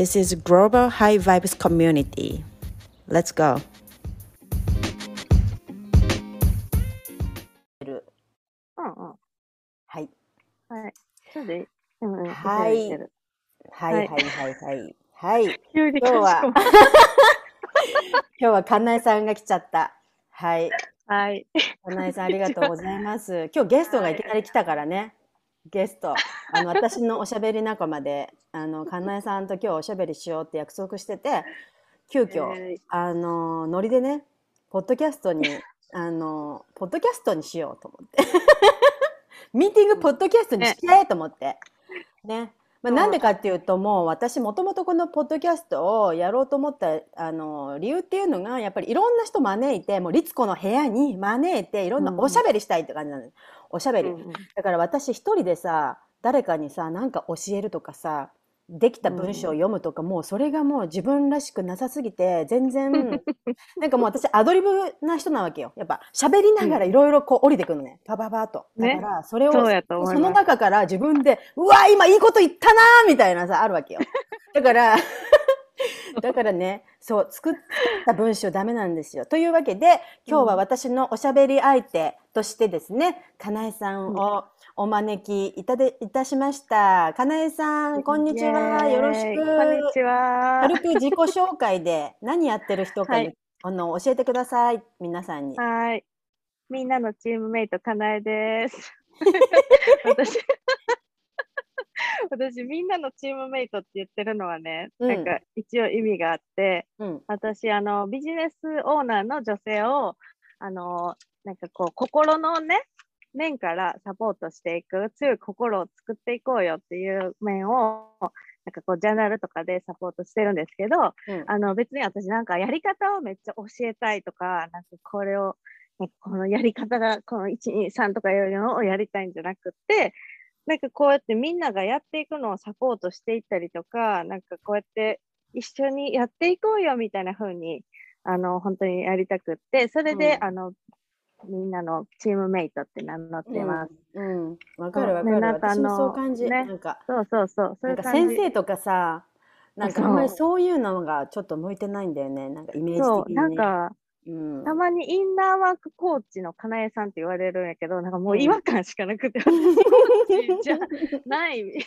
This is Global High Vibes Community. Let's go! うんうん。はい。はい。そうで、うんうん。はいはいはいはいはい。はい。今日は 今日はかなえさんが来ちゃった。はい。はい。かなえさんありがとうございます。今日ゲストがいきなり来たからね。ゲスト。あの、私のおしゃべり仲間で、あの、かなえさんと今日おしゃべりしようって約束してて、急遽、えーあの、ノリでね、ポッドキャストに、あの、ポッドキャストにしようと思って。ミーティングポッドキャストにしちゃえと思って。ね。まあ、う。んなんでかっていうともう私もともとこのポッドキャストをやろうと思ったあの理由っていうのがやっぱりいろんな人招いてもう律子の部屋に招いていろんなうんおしゃべりしたいって感じなんです、おしゃべり、だから私一人でさ誰かにさなんか教えるとかさできた文章を読むとか、もうそれがもう自分らしくなさすぎて全然 なんかもう私アドリブな人なわけよ。やっぱ喋りながらいろいろこう降りてくるのね。パパパッと。だねからそれをそうやと思います。その中から自分でうわ今いいこと言ったなーみたいなさあるわけよ。だから だからねそう作った文章ダメなんですよ。というわけで今日は私のおしゃべり相手としてですねかなえさんをお招きいたでいたしましたかなえさんこんにちはよろしくこんにちは。軽く自己紹介で何やってる人かに、はいあの教えてください皆さんに。はい。みんなのチームメイト、かなえです。私、私、みんなのチームメイトって言ってるのはね、うんなんか一応意味があって、うん私、あの、ビジネスオーナーの女性を、あの、なんかこう、心のね、面からサポートしていく、強い心を作っていこうよっていう面を、なんかこう、ジャーナルとかでサポートしてるんですけど、うん。あの、別に私なんかやり方をめっちゃ教えたいとか、なんかこれを、このやり方がこの1、2、3とかいうのをやりたいんじゃなくって、なんかこうやってみんながやっていくのをサポートしていったりとか、なんかこうやって一緒にやっていこうよみたいな風に、あの、本当にやりたくって、それで、うん。あの、みんなのチームメイトって名乗ってます。うん、わかるわかねる。なんそう感じ。ね。なんか、そうそうそう。そうないんか先生とかさ、なんかあんまりそう。いうのがちょっと向いてないんだよね。なんかイメージ的に。なんか、うん、たまにインナーワークコーチのかなえさんって言われるんやけど、なんかもう違和感しかなくて、コーチじゃない、コー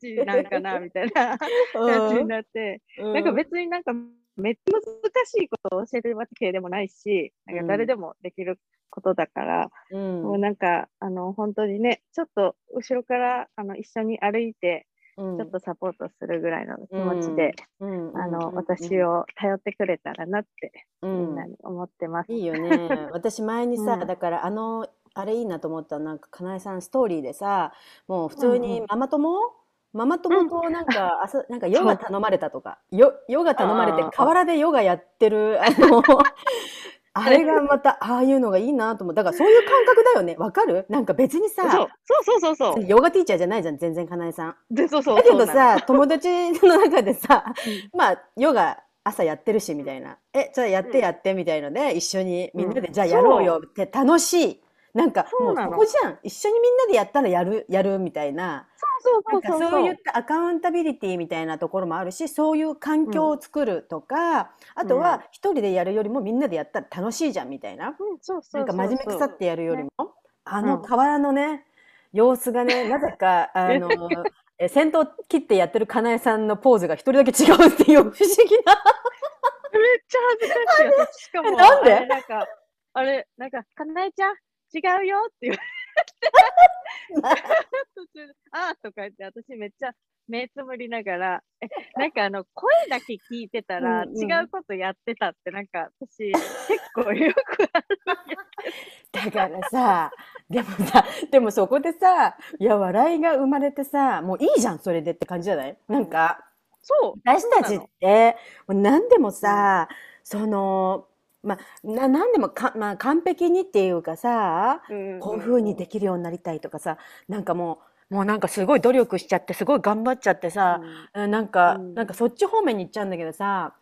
チなんかなみたいな感じになって、うん。なんか別になんかめっちゃ難しいことを教えてるわけでもないし、なんか誰でもできることだから、うん。もうなんか、あの、本当にね、ちょっと後ろからあの一緒に歩いて、うん。ちょっとサポートするぐらいの気持ちで、うん。あの、うん。私を頼ってくれたらなって、みうん。んなに思ってます。いいよね。私前にさ、うん。だからあのあれいいなと思ったなんかかなえさんストーリーでさ、もう普通うんにうん。ママ友、ママ友となんか、あそなんか ヨガ頼まれたとか、ヨヨガ頼まれて河原でヨガやってるあのあれがまたああいうのがいいなと思う。だからそういう感覚だよね。わかる？なんか別にそうさ、そうそうそうそう。ヨガティーチャーじゃないじゃん全然かなえさん。でそうそうだけどさ、友達の中でさ、うんまあ、ヨガ朝やってるしみたいな。え、じゃあやってうんやってみたいので、一緒にみんなで、うんじゃあやろうよって楽しい。なんかもうそこじゃん。一緒にみんなでやったらやる、やるみたいな。そうなんかそうそう。そういったアカウンタビリティみたいなところもあるし、そういう環境を作るとか、あとは一人でやるよりもみんなでやったら楽しいじゃんみたいな。うんそうそうなんか真面目腐ってやるよりも、あうん。の河原のね、様子がね、なぜか、あの、え？先頭切ってやってるかなえさんのポーズが一人だけ違うっていう不思議な。めっちゃ恥ずかしい。よ。しかも、なんで？か、あれ、なんか、かなえちゃん、違うよって言われて、途中であーとか言って、私めっちゃ目つむりながら、え、なんかあの、声だけ聞いてたら、違うことやってたって、なんか、私、結構よくある。だからさ、でもさ、でもそこでさ、いや、笑いが生まれてさ、もういいじゃん、それでって感じじゃない？なんか、そう。私たちって、もう何でもさ、その、まあ、な何でもか、まあ、完璧にっていうかさ、こういう風にできるようになりたいとかさ、なんかもう、もうなんかすごい努力しちゃって、すごい頑張っちゃってさ、うんなんか、うんなんかそっち方面に行っちゃうんだけどさ、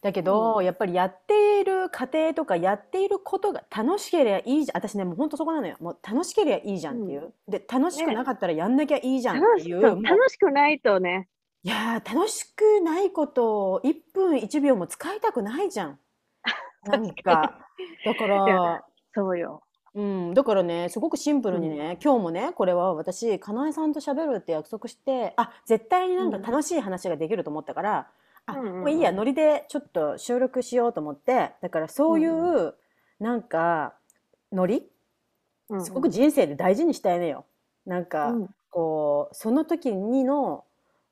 だけど、うんやっぱりやっている過程とかやっていることが楽しければいいじゃん。私ね、もう本当そこなのよ。もう楽しければいいじゃんっていう。で、楽しくなかったらやんなきゃいいじゃんっていう。楽しそうもう楽しくないとね。いやー楽しくないことを1分1秒も使いたくないじゃん。なんかだから、そうよ。うん、だからねすごくシンプルにね、今日もねこれは私かなえさんと喋るって約束してあ絶対になんかうん。楽しい話ができると思ったから、あもういいやノリでちょっと収録しようと思ってだからそういう、なんかノリうん。すごく人生で大事にしたいのよ。なんか、うん。こうその時にの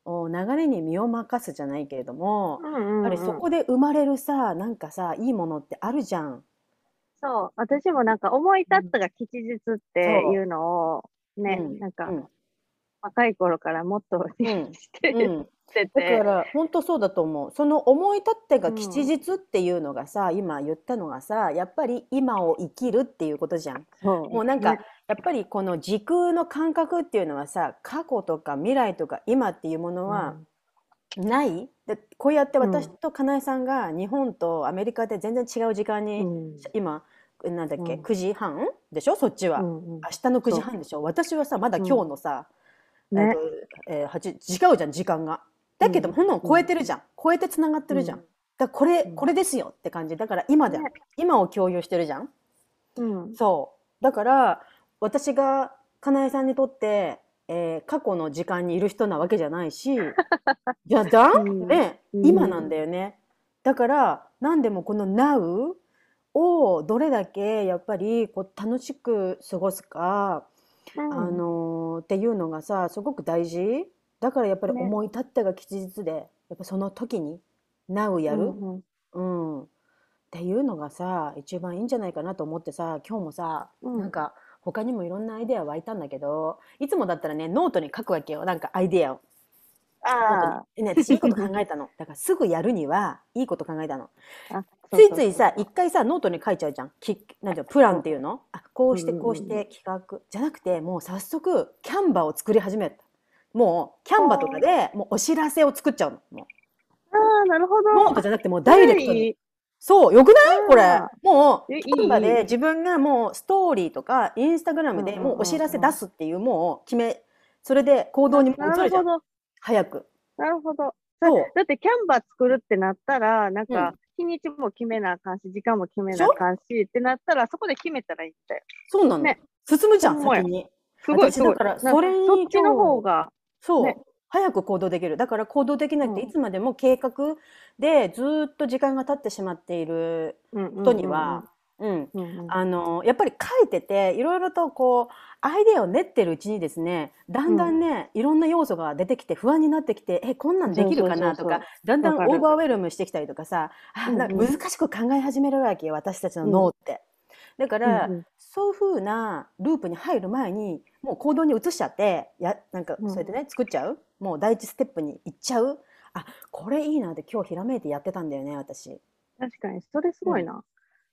お流れに身を任すじゃないけれども、うんうんうん。やっぱりそこで生まれるさなんかさいいものってあるじゃん。そう、私もなんか思い立ったが吉日っていうのをね、うん。なんかうん若い頃からもっとしてうん、てだかて、ら本当そうだと思う。その思い立ってが吉日っていうのがさ、今言ったのがさやっぱり今を生きるっていうことじゃん。もうなんか、ねやっぱりこの時空の感覚っていうのはさ過去とか未来とか今っていうものはない、でこうやって私とかなえさんが日本とアメリカで全然違う時間に、うん。今なんだっけ、うん。9時半でしょ？そっちは、うんうん。明日の9時半でしょ？私はさまだ今日のさ、ねえっとえー8違うじゃん時間が。だけど、うん。ほんの超えてるじゃん。超えてつながってるじゃん。うん。だこれ、うん。これですよって感じ。だから今だ。よ、ね。今を共有してるじゃん。うん。そう。だから私がかなえさんにとって、えー過去の時間にいる人なわけじゃないし じゃだ？ん、うん。ね。うん。今なんだよね。だから何でもこの Now をどれだけやっぱりこう楽しく過ごすか、うん。あのーっていうのがさすごく大事？だからやっぱりね。思い立ったが吉日で、やっぱその時に Now やる、うんうん。うん、っていうのがさ一番いいんじゃないかなと思ってさ今日もさ、うん。なんか他にもいろんなアイデア湧いたんだけどいつもだったらねノートに書くわけよ。なんかアイデアを。あでね、私いいこと考えたの。だからすぐやるにはいいこと考えたの。ああ、ついついさ一回さノートに書いちゃうじゃん。きなんていうのプランっていうの？あこうしてこうして企画。じゃなくてもう早速 Canva を作り始めた。もう Canva とかでもうお知らせを作っちゃうの。もそう。ああ、なるほど。うノートじゃなくてもうダイレクトに。そう、よくない？これ。あ。もう、 Canva で自分がもうストーリーとかインスタグラムでもうお知らせ出すっていうもう決め、それで行動にもな移るじゃん。るほど。早く。なるほど。そう。だって Canva 作るってなったら、なんか、日にちも決めなあかんし、時間も決めなあかんし、ってなったら、そこで決めたらいいんだよ。そうなの。ね進むじゃん、先に。すごい、すごい。私だからそれにそっちの方が、そう。ね早く行動できる。だから行動できなくて、うんいつまでも計画でずーっと時間が経ってしまっている人には、うん、うんうん。うん、あのやっぱり書いてていろいろとこうアイデアを練ってるうちにですねだんだんね、いろんな要素が出てきて不安になってきてえこんなんできるかな？とかだんだんオーバーウェルムしてきたりとかさあなんかうん。うん難しく考え始めるわけよ私たちの脳って。だから、うんうん。そういうふうなループに入る前にもう行動に移しちゃってやなんかうん。そうやってね、作っちゃう？もう第一ステップに行っちゃう？あこれいいなって今日ひらめいてやってたんだよね私。確かに、それすごいな。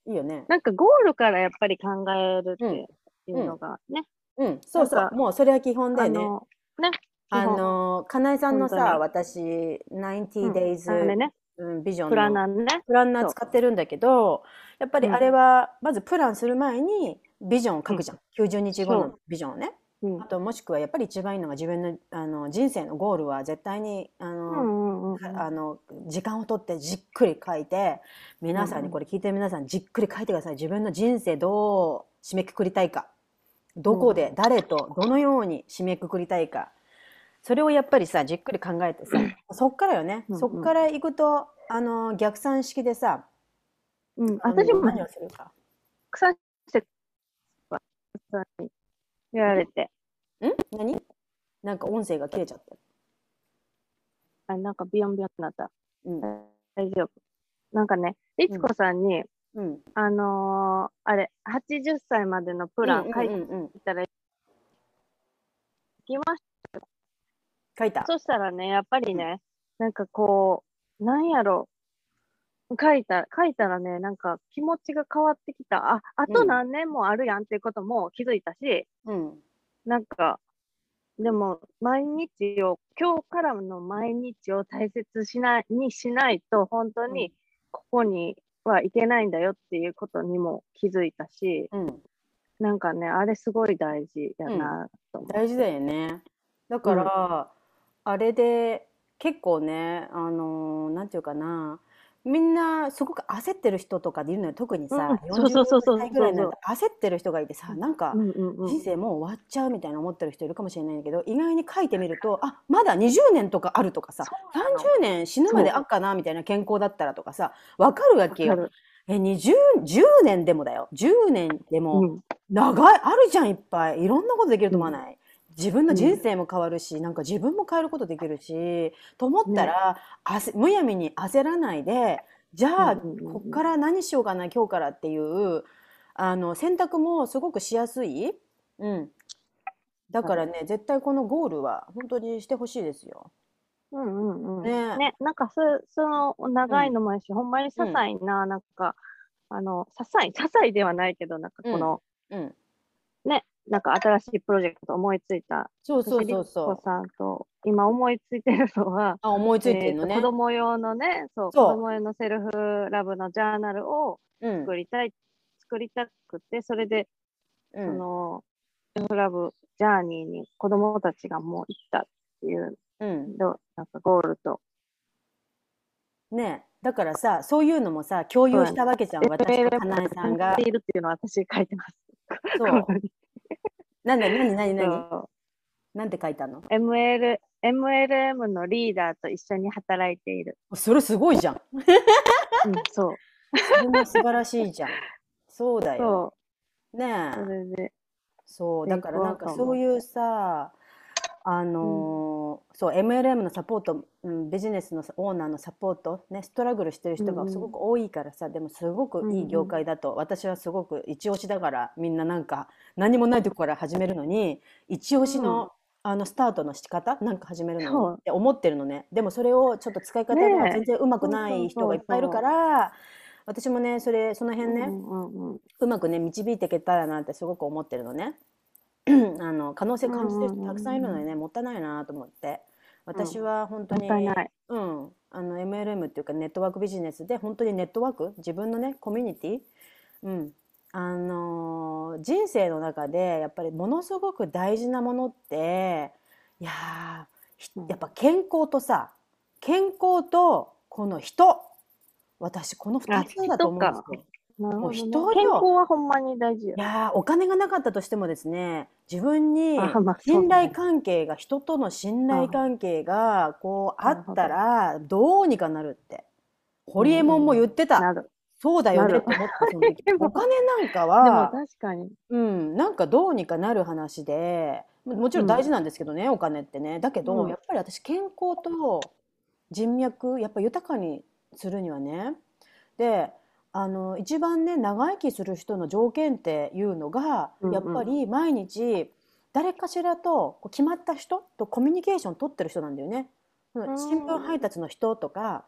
いいよね。なんかゴールからやっぱり考えるっていうのがね。うん、そうそう。もうそれは基本だよね。ね。あのかなえさんのさに。私うん。90 days、うんビジョンプランのナーね。プランナー使ってるんだけどやっぱりうん。あれはまずプランする前にビジョンを書くじゃん、90日後のビジョンをねうん。あともしくはやっぱり一番いいのが自分のあの人生のゴールは絶対にあの、時間をとってじっくり書いて皆さんにこれ聞いてる皆さんじっくり書いてください。自分の人生どう締めくくりたいか。どこで誰とどのように締めくくりたいか。それをやっぱりさじっくり考えてさそっからよね。そっから行くとあの逆算式でさうん、私も何をするか言われて、ん何？なんか音声が切れちゃったあなんかビヨンビヨンになった。うん。大丈夫。なんかね、いつこさんに、うん。あのーあれ、80歳までのプラン書いてうんうんうん。たら、きまし書いたた。そしたらね、やっぱりね、なんかこう、なんやろ。書いた、書いたらね、なんか気持ちが変わってきた。あ、あとうん何年もあるやんっていうことも気づいたし、うん。なんか、でも、毎日を、今日からの毎日を大切しない、にしないと、本当にここにはいけないんだよっていうことにも気づいたし、うん。なんかね、あれすごい大事やなと思う。大事だよね。だから、あれで結構ね、あのーなんていうかな、みんなすごく焦ってる人とかでいるのよ。特にさ、うん。そうそうそうそう40歳ぐらいになると焦ってる人がいてさ、なんか人生もう終わっちゃうみたいな思ってる人いるかもしれないんだけど、意外に書いてみると、あ、まだ20年とかあるとかさ、そうなの。30年死ぬまであっかなみたいな健康だったらとかさ、わかるわけよ。え、20、10年でもだよ。10年でも、うん。長い、あるじゃん、いっぱい。いろんなことできると思わない、自分の人生も変わるし、なんか自分も変えることできるし、と思ったら、焦むやみに焦らないで、じゃあ、うんうんうんうんこっから何しようかな、今日からっていう、あの、選択もすごくしやすい。うん。だからね、絶対このゴールは本当にしてほしいですよ。うんうんうん。ねね、なんかそ、その長いのもやし、ほんまに些細な、なんか、あの、些細、些細ではないけど、なんかこの、うん。ね、なんか新しいプロジェクト思いついた、そうそう私そうそう。さんと、今思いついてるのは、あ、思いついてるのねえーと子。供用のね、そう、そう子供用のセルフラブのジャーナルをうん。作りたい、作りたくて、それで、そうん。の、セルフラブジャーニーに子供たちがもう行ったっていううん。の、なんかゴールと、ねだからさ、そういうのもさ、共有したわけじゃん、私とかなえさんがい。るっていうのは私書いてます。そうなんだ、なになになに？なんて書いたの？ML、MLM のリーダーと一緒に働いている。それすごいじゃん。うん、そう。それも素晴らしいじゃん。そうだよ。そねう。それで、そう、だからなんかそういうさ、あのーそう、MLM のサポート、うん、ビジネスのオーナーのサポート、ね、ストラグルしてる人うんうん。がすごく多いからさ、でもすごくいい業界だと、私はすごく一押しだから、みんななんか何もないとこから始めるのに、一押しの、うん。あのスタートの仕方なんか始めるのって思ってるのね。でもそれをちょっと使い方が全然うまくない人がいっぱいいるから、私もね、それ、その辺ね、うんうんうん、うまくね導いていけたらなってすごく思ってるのね あの可能性感じてる人たくさんいるのにねもったいないなと思って。私は本当もに、ったいない。うん、あの MLM っていうかネットワークビジネスで本当にネットワーク自分のねコミュニティ、うん。あのー人生の中でやっぱりものすごく大事なものっていややっぱ健康とさ健康とこの人。私この2つだと思うんですよ。なるほど、ね。人よ健康はほんまに大事よ。い。やーお金がなかったとしてもですね自分に信頼関係が、人との信頼関係がこうあったらどうにかなるって。ホリエモンも言ってた。そうだよね。って思ったその時。で もお金なんかでもは確かに。うん、なんかどうにかなる話でももちろん大事なんですけどね、お金ってね。だけど、うん。やっぱり私健康と人脈やっぱ豊かにするにはね。であの一番ね長生きする人の条件っていうのが、うんうん。やっぱり毎日誰かしらとこう決まった人とコミュニケーション取ってる人なんだよね。その新聞配達の人とか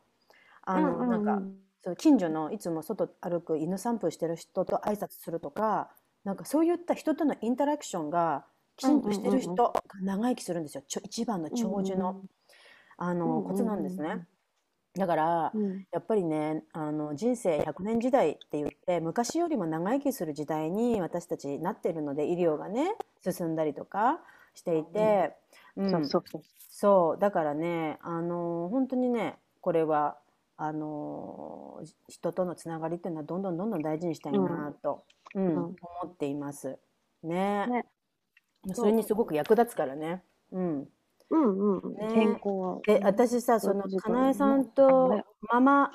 あの、うんうんうん。なんかその近所のいつも外歩く犬散歩してる人と挨拶するとかなんかそういった人とのインタラクションがきちんとしてる人が長生きするんですよ。ちょ一番の長寿の,、あのうんうんうん。コツなんですね。だからうん。やっぱりねあの人生100年時代って言って昔よりも長生きする時代に私たちなっているので医療がね進んだりとかしていて、うん。そうそうそう。そう。だからねあの本当にねこれはあの人とのつながりっていうのはどんどんどんどん大事にしたいなと、うん。うん思っています。ね。ね。それにすごく役立つからね。うん、うんうん。ね。健康は。で私さそのかなえさんねとママ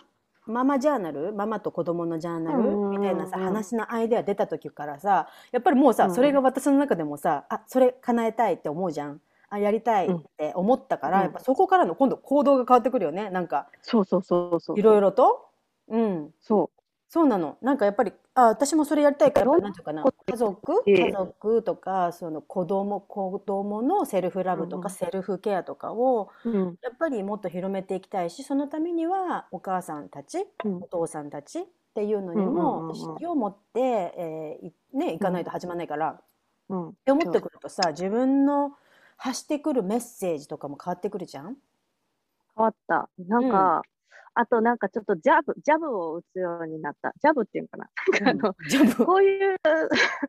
ママジャーナル？ママと子供のジャーナル？みたいなさ話のアイデア出た時からさやっぱりもうさうんそれが私の中でもさあそれ叶えたいって思うじゃん。あやりたいって思ったから、うん。やっぱそこからの今度行動が変わってくるよね。なんかそうそうそうそう。いろいろと？うん、そそうなの。なんかやっぱり、あ、私もそれやりたいから、なんていうかな、家族、ええ家族とか、その子供、子供のセルフラブとか、セルフケアとかを、うん。やっぱりもっと広めていきたいし、そのためにはお母さんたち、うんお父さんたちっていうのにもうん意識を持って、えーいね、行かないと始まらないから、うん。って思ってくるとさ、自分の発してくるメッセージとかも変わってくるじゃん？変わった。なんか、あとなんかちょっとジャブ、ジャブを打つようになった。ジャブっていうのかな。なんかあの、ジャブ。こういう、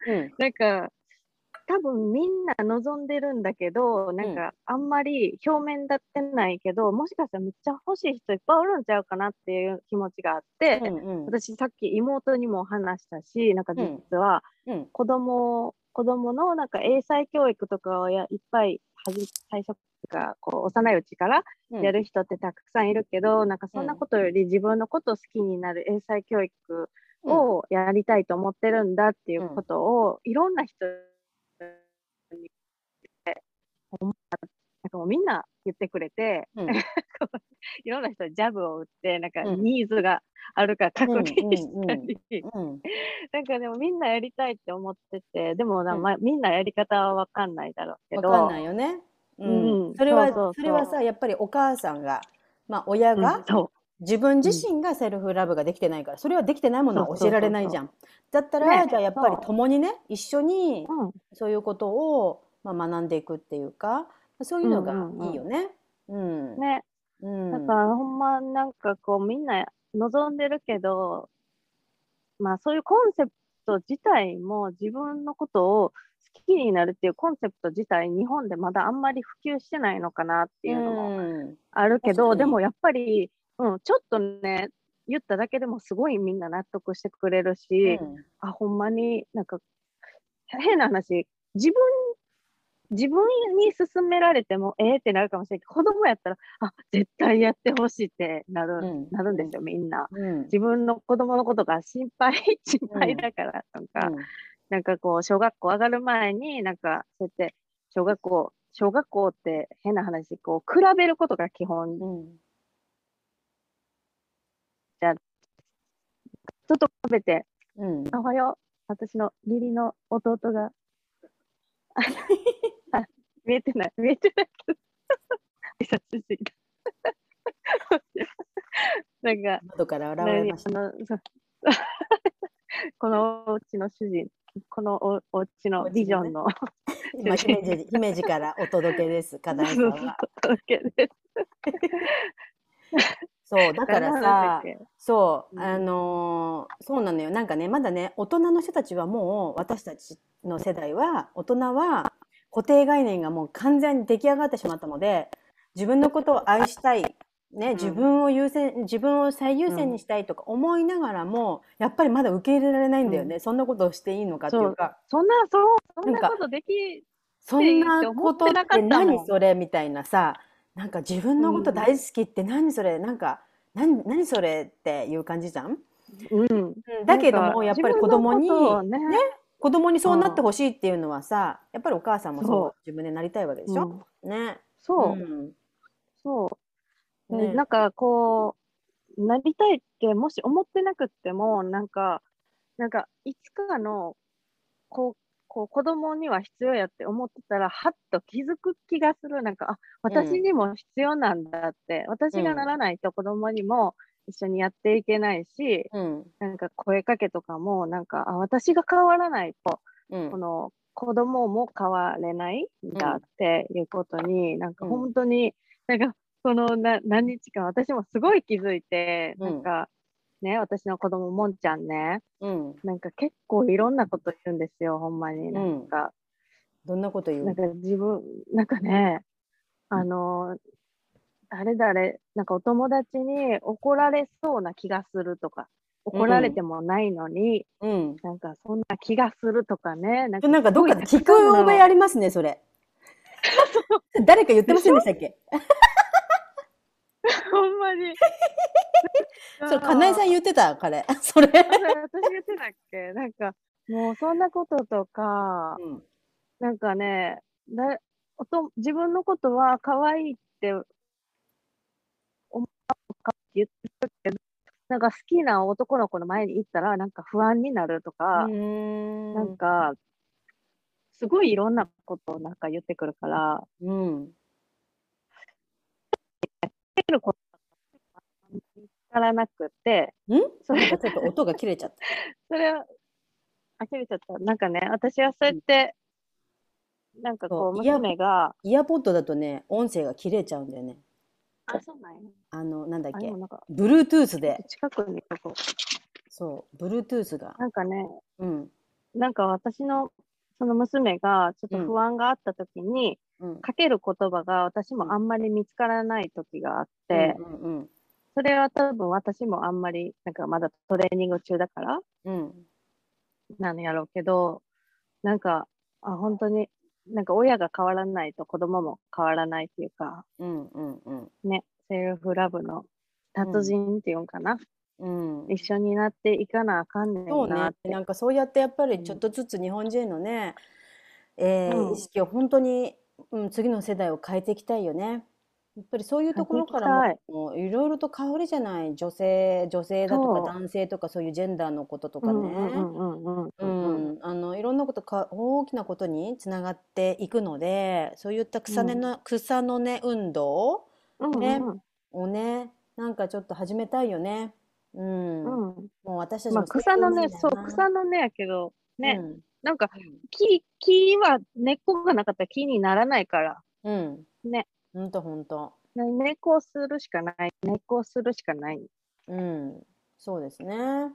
うん なんか、多分みんな望んでるんだけど、なんかあんまり表面立ってないけど、もしかしたらめっちゃ欲しい人いっぱいおるんちゃうかなっていう気持ちがあって、うんうん私さっき妹にも話したし、なんか実はうん子供、子供のなんか英才教育とかをやいっぱい最初かこう幼いうちからうん。やる人ってたくさんいるけど、なんかそんなことより自分のことを好きになる英才教育をやりたいと思ってるんだっていうことを、いろんな人に思ったなんかもうみんな言ってくれて、うん。いろんな人にジャブを打って、なんかうん。ニーズがあるか確認したり、うん。なんかでもみんなやりたいって思ってて、でもな、うん。まあ、みんなやり方はわかんないだろうけど、わかんないよね。うん。うん。それはそれはさやっぱりお母さんがまあ親うん。がそ自分自身がセルフラブができてないからそれはできてないものは教えられないじゃん。だったらね。じゃあやっぱり共にね一緒にそういうことをまあ学んでいくっていうかそういうのがいいよね。うん。ね、うん。だからほんまなんかこうみんな望んでるけど、まあそういうコンセプト自体も自分のことを好きになるっていうコンセプト自体日本でまだあんまり普及してないのかなっていうのもうん。あるけど、でもやっぱり、うん、ちょっとね言っただけでもすごいみんな納得してくれるし、うん。あほんまになんか変な話自分自分に勧められてもええってなるかもしれないけど子供やったらあ絶対やってほしいってなる,、うん。なるんですよみんな。うん。自分の子供のことが心配心配だからとか、なんかこう小学校上がる前になんかそうやって小学校小学校って変な話こう比べることが基本うん人と比べてうんおはよう。私の義理の弟が。あ見えてない。見えてないけど。挨拶してきた。なんか、窓から現れ何ました。このお家の主人、このおお家のビジョンの今姫路姫路からお届けです。課題さんは。届けです。そうだからさそう、うんあのーそうなのよなんかねまだね大人の人たちはもう私たちの世代は大人は固定概念がもう完全に出来上がってしまったので自分のことを愛したい、ね、自分を優先自分を最優先にしたいとか思いながらも、やっぱりまだ受け入れられないんだよね、そんなことをしていいのかっていうか。そんな、そう、そんなことでき、そんなことって何それみたいなさなんか自分のこと大好きって何それなんか何何それっていう感じじゃん？うん。だけどもやっぱり子供に、ね。ね子供にそうなってほしいっていうのはさやっぱりお母さんもそう自分でなりたいわけでしょ、ね。そう、ん。そう。ね。でなんかこう、なりたいってもし思ってなくっても、なんか、なんかいつかの、こう、こう子供には必要やって思ってたら、はっと気づく気がする。なんか、あ、私にも必要なんだって、私がならないと子供にも一緒にやっていけないし、うん。なんか声かけとかも、なんか、あ、私が変わらないと、うん。この子供も変われないんだっていうことに、なんかうん。本当に、なんかこのな何日間、私もすごい気づいて、うん。なんかね、私の子供もんちゃんね、うん。なんか結構いろんなこと言うんですよ、ほんまに。なんか、どんなこと言う？なんか自分、なんかね、あの、誰々、なんかお友達に怒られそうな気がするとか、怒られてもないのに、うん。なんかそんな気がするとかね。なんなんかどっかで聞く覚えありますねそれ。誰か言ってませんでしたっけ？ほんまに。そうかなえさん言ってた彼。それ、あそれ私言ってたっけ？なんか、もうそんなこととか、うん。なんかね、だおと自分のことは可愛いって思うかって言ってるけど、なんか好きな男の子の前に行ったら、なんか不安になるとか、うん。なんか、すごいいろんなことをなんか言ってくるから、うん言ってることが見つからなくて、ん？それなんかちょっと音が切れちゃった。それは、あきれちゃった。なんかね、私はそうやって、なんかこう、そう娘が、イヤポッドだとね、音声が切れちゃうんだよね。あ、そうなんや。あの、なんだっけ？あでも、なんか、Bluetooth で、近くにここ。そう、Bluetooth が。なんかね、うん、なんか私の、その娘がちょっとうん不安があった時に、うん。かける言葉が私もあんまり見つからない時があって、うんうんそれは多分私もあんまり、なんかまだトレーニング中だからうん。なのやろうけど、なんか、あ、本当に、なんか親が変わらないと子供も変わらないっていうか、うんうんうんね、セルフラブの達人っていうんかな、うん。一緒になっていかなあかんねんそうねなって。なんかそうやってやっぱりうんちょっとずつ日本人のね、えーうん意識を本当に、うん、次の世代を変えていきたいよね。やっぱりそういうところからももういろいろと変わるじゃない女性女性だとそう。か男性とかそういうジェンダーのこととかね、うんうんうんうんうんううん。ん、あのいろんなことか大きなことにつながっていくのでそういった草根の、草の根運動うんねうん。をねなんかちょっと始めたいよね。うん、うん。もう私たちまあも草の根、そう、草の根やけど、ね、うん。なんか木、木は根っこがなかったら木にならないから、うん。ね。ほんとほんと。こをするしかない、根っこをするしかない。うん。そうですね。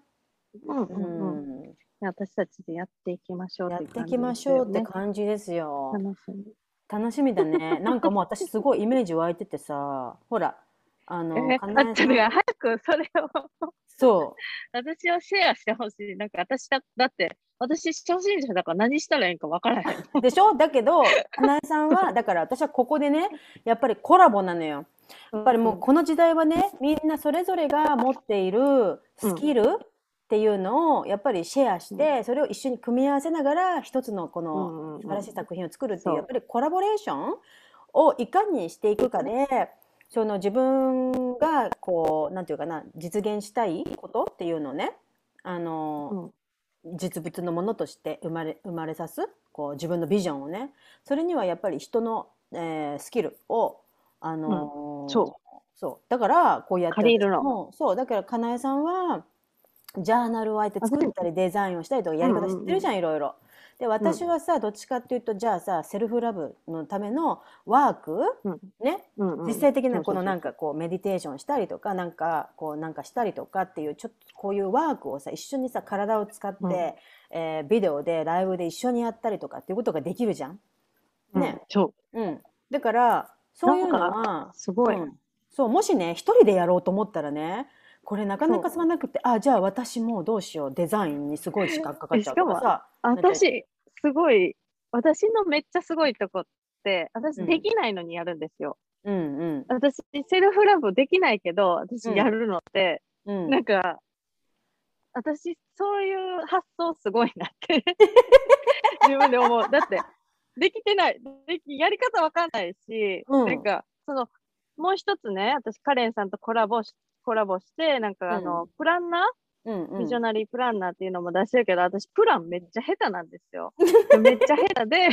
うんううんうん。ん。私たちでやっていきましょうやっっていきましょうって感じですよ。楽しみ。楽しみだね。なんかもう私すごいイメージ湧いててさ、ほら、あの、え、かなえさん早くそれをそ私をシェアしてほしい。なんか私だ、だって、私初心者だから何したらいいんか分からへん。う。でしょ？だけど、かなえさんは、だから私はここでね、やっぱりコラボなのよ。やっぱりもうこの時代はね、みんなそれぞれが持っているスキルっていうのをやっぱりシェアして、それを一緒に組み合わせながら一つのこの素晴らしい作品を作るっていう、やっぱりコラボレーションをいかにしていくかで、その自分がこう、なんていうかな、実現したいことっていうのをね、あの、実物のものとして生まれ生まれさすこう自分のビジョンをね。それにはやっぱり人の、えースキルをあのーそそう。だからこうやって借りるの。そう。だからかなえさんはジャーナルをあえて作ったりデザインをしたりとかやり方知ってるじゃん、いろいろ。で私はさどっちかっていうとじゃあさセルフラブのためのワーク、うん。ね？実際的なこのなんかこうメディテーションしたりとかなんかこうなんかしたりとかっていうちょっとこういうワークをさ一緒にさ体を使って、うん。えービデオでライブで一緒にやったりとかっていうことができるじゃん？うん。ね、そう。うん、だからそういうのはすごい。うん。そうもしね一人でやろうと思ったらねこれなかなか進まなくてあじゃあ私もうどうしようデザインにすごい時間かかっちゃうとかさ。私、すごい、私のめっちゃすごいとこって、私うん。できないのにやるんですよ。うんうん。私、セルフラブできないけど、私うんやるのって、うん。なんか、私、そういう発想すごいなって、自分で思う。だって、できてない、できやり方わかんないし、うん。なんか、その、もう一つね、私、カレンさんとコラボし、コラボして、なんか、あの、うプランナーうんうん。ビジョナリープランナーっていうのも出してるけど、私、プランめっちゃ下手なんですよ。めっちゃ下手で、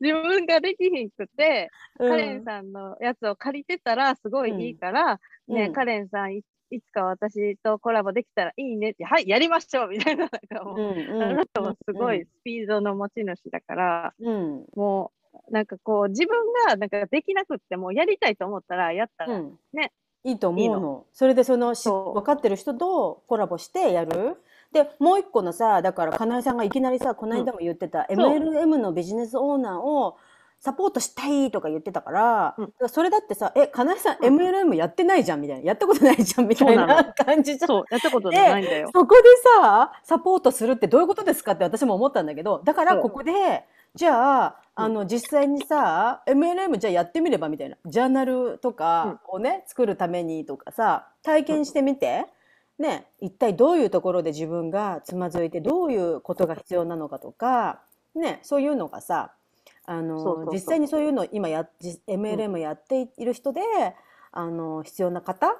自分ができひんくて、カレンさんのやつを借りてたらすごいいいから、ね、うん。カレンさんいいつか私とコラボできたらいいねって、はい、やりましょうみたいな、なんかもう、うんうん。あなたもすごいスピードの持ち主だから、うん。もう、なんかこう、自分がなんかできなくっても、やりたいと思ったらやったら、うん。ねいいと思いういのの。それでそのしそう。分かってる人とコラボしてやる。でもう一個のさだからかなえさんがいきなりさこの間も言ってた、そう。MLM のビジネスオーナーをサポートしたいとか言ってたから、うん。だからそれだってさ「えかなえさんうん。MLM やってないじゃん」みたいな「やったことないじゃん」みたいなな感じじゃん。そう、やったことないんだよ。そこでさサポートするってどういうことですかって私も思ったんだけどだからここでじゃああの実際にさ MLM じゃあやってみればみたいな。ジャーナルとかをね、作るためにとかさ体験してみて、ね一体どういうところで自分がつまずいてどういうことが必要なのかとか、ね、そういうのがさあの実際にそういうのを今やじ MLM やっている人で、あの必要な方っ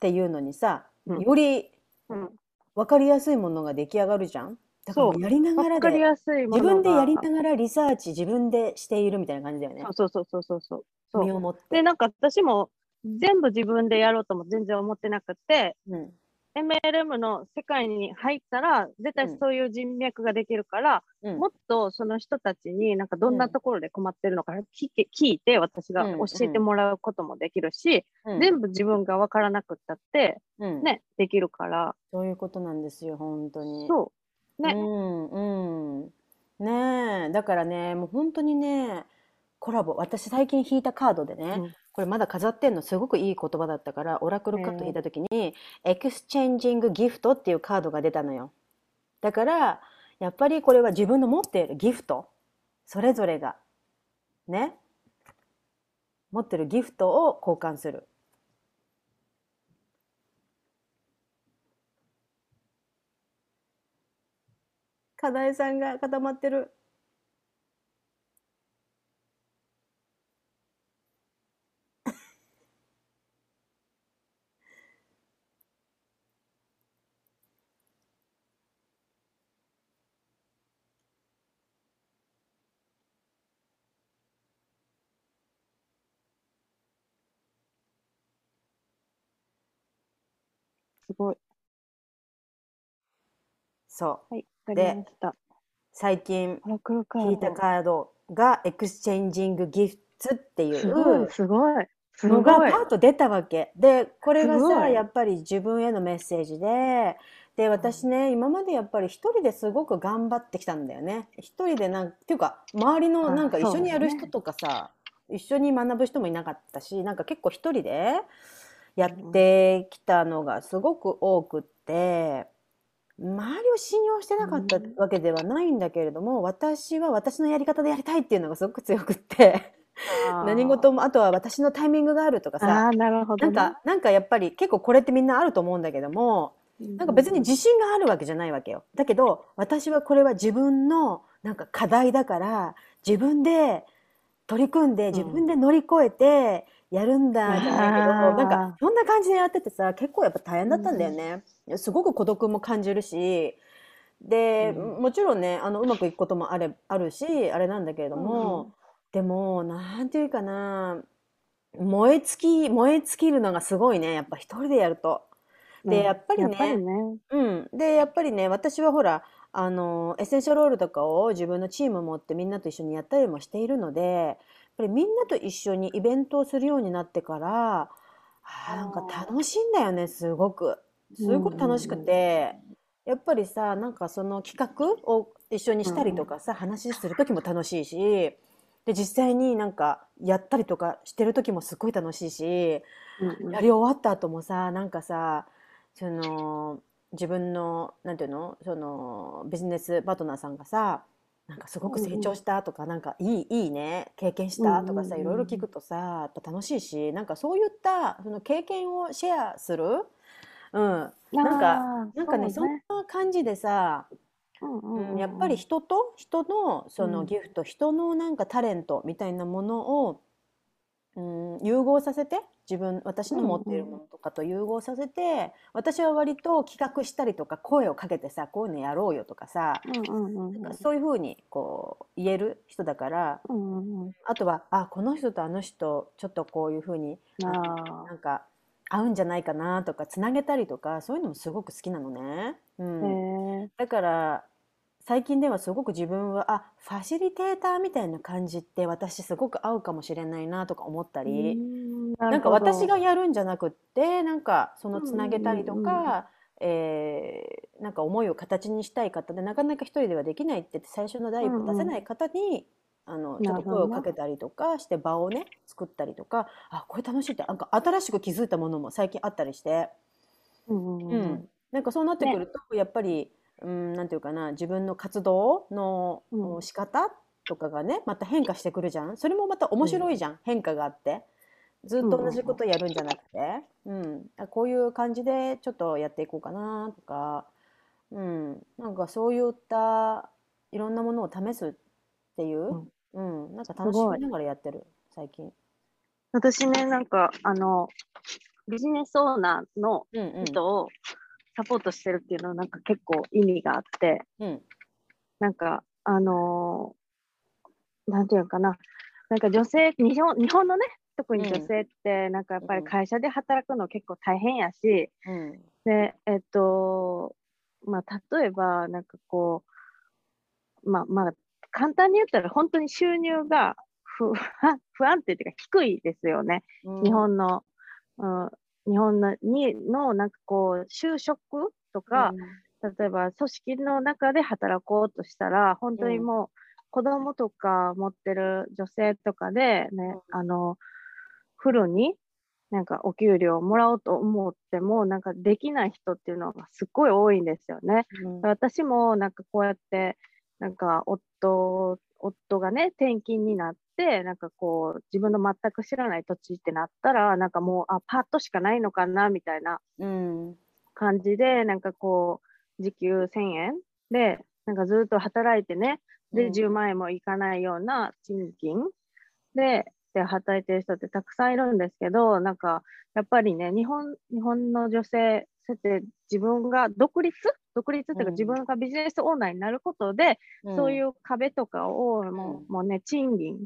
ていうのにさうん。よりうん。分かりやすいものが出来上がるじゃん。だからそう。やりながらで、やすいも自分でやりながらリサーチ自分でしているみたいな感じだよね。そうそうそうそうそうそう。身をもって。で、なんか私も全部自分でやろうとも全然思ってなくて、うん。MLM の世界に入ったら、絶対そういう人脈ができるから、うん。もっとその人たちになんかどんなところで困ってるのか聞いて、聞いて私が教えてもらうこともできるし、うん。全部自分が分からなくったって、うん。ね、できるから、そういうことなんですよ、本当に。そう。ねうん、うん。ねえ、だからね、もう本当にね、コラボ、私最近引いたカードでね、うんこれまだ飾ってんのすごくいい言葉だったから、オラクルカード引いた時に、 exchanging gift っていうカードが出たのよ。だから、やっぱりこれは自分の持っているギフト、それぞれが、ね、持ってるギフトを交換する。課題さんが固まってる。すごい。そう。はい、わかりました。最近。引いたカードが exchanging gift っていうすごい。すの。がパッと出たわけ。で、これがさ、やっぱり自分へのメッセージで、で、私ね、今までやっぱり一人ですごく頑張ってきたんだよね。一人でなんっていうか、周りのあなんか一緒にやる人とかさ、一緒に学ぶ人もいなかったし、なんか結構一人でやってきたのがすごく多くって、周りを信用してなかったわけではないんだけれども、私は私のやり方でやりたいっていうのがすごく強くって、何事も、あとは私のタイミングがあるとかさ、あー、なるほど、ね。なんか、なんかやっぱり結構これってみんなあると思うんだけども、なんか別に自信があるわけじゃないわけよ。だけど、私はこれは自分のなんか課題だから、自分で取り組んで、自分で乗り越えてやるんだ、じゃないけど、あーなんかそんな感じでやっててさ、結構やっぱ大変だったんだよね。すごく孤独も感じるし、で、うんもちろんね、あの、うまくいくこともあれ、あるし、あれなんだけれども、うんでも、なんていうかな、燃え尽き、燃え尽きるのがすごいね、やっぱ一人でやると。で、うんやっぱりね、りね。うん。で、やっぱりね、私はほら、あの、エッセンシャルオイルとかを自分のチーム持ってみんなと一緒にやったりもしているので、やっぱりみんなと一緒にイベントをするようになってから、あーなんか楽しいんだよね、すごく。すごく楽しくて、やっぱりさ、なんかその企画を一緒にしたりとかさ、話する時も楽しいし、で、実際になんかやったりとかしてる時もすごい楽しいし、やり終わった後もさなんかさその自分のなんていうの？そのビジネスパートナーさんがさなんかすごく成長したとか、なんかいいいいね経験したとかさ、いろいろ聞くとさやっぱ楽しいしなんかそういったその経験をシェアする、うん、なんかなんかねそんな感じでさ、うんうんうんうん。やっぱり人と人のそうん。のギフト、人のなんかタレントみたいなものを、うん、融合させて自分私の持っているものとかと融合させて、私は割と企画したりとか声をかけてさこういうのやろうよとかさ、うんうんうんなんかそういうふうにこう言える人だからうんうんうん。あとはあこの人とあの人ちょっとこういうふうにあなんか合うんじゃないかなとかつなげたりとかそういうのもすごく好きなのね。うん。だから最近ではすごく自分はあファシリテーターみたいな感じって私すごく合うかもしれないなとか思ったり、ななんか私がやるんじゃなくってなんかそのつなげたりとうんうんうんか、えーなんか思いを形にしたい方でなかなか一人ではできないって言って最初の第一歩出せない方に、あのちょっと声をかけたりとかして場をね作ったりとかあこれ楽しいってなんか新しく気づいたものも最近あったりして。うんうんううん。んなんかそうなってくると、やっぱり、うん、なんていうかな自分の活動のうん。仕方とかがねまた変化してくるじゃん。それもまた面白いじゃん、変化があって。ずっと同じことやるんじゃなくて、うん。あこういう感じでちょっとやっていこうかなとか、うん、なんかそういったいろんなものを試すっていう、うんなんか楽しみながらやってる最近。私ね、なんか、あの、ビジネスオーナーの人をサポートしてるっていうのはなんか結構意味があって、うん。なんか、あのーなんていうのかな、なんか女性、日本日本のね、特に女性って、なんかやっぱり会社で働くの結構大変やし、うん。で、えっと、まあ、例えば、なんかこう、まあ、まあ、簡単に言ったら、本当に収入が不 不安定っていうか、低いですよね。うん日本の、うん、日本のにの、なんかこう、就職とか、例えば組織の中で働こうとしたら、本当にうんもう子供とか持ってる女性とかでね、うあの、フルになんかお給料をもらおうと思っても、なんかできない人っていうのがすっごい多いんですよね。うん私もなんかこうやって、なんか夫、夫がね、転勤になって、なんかこう、自分の全く知らない土地ってなったら、なんかもう、あ、パッとしかないのかな、みたいなうん感じで、なんかこう、時給1000円で、なんかずっと働いてね、で、うん。10万円もいかないような賃金。で、で、働いてる人ってたくさんいるんですけど、なんか、やっぱりね、日本、日本の女性、そうやって自分が独立？独立っていうか、うん。自分がビジネスオーナーになることで、うん。そういう壁とかをもう,、うん。もうね、賃金、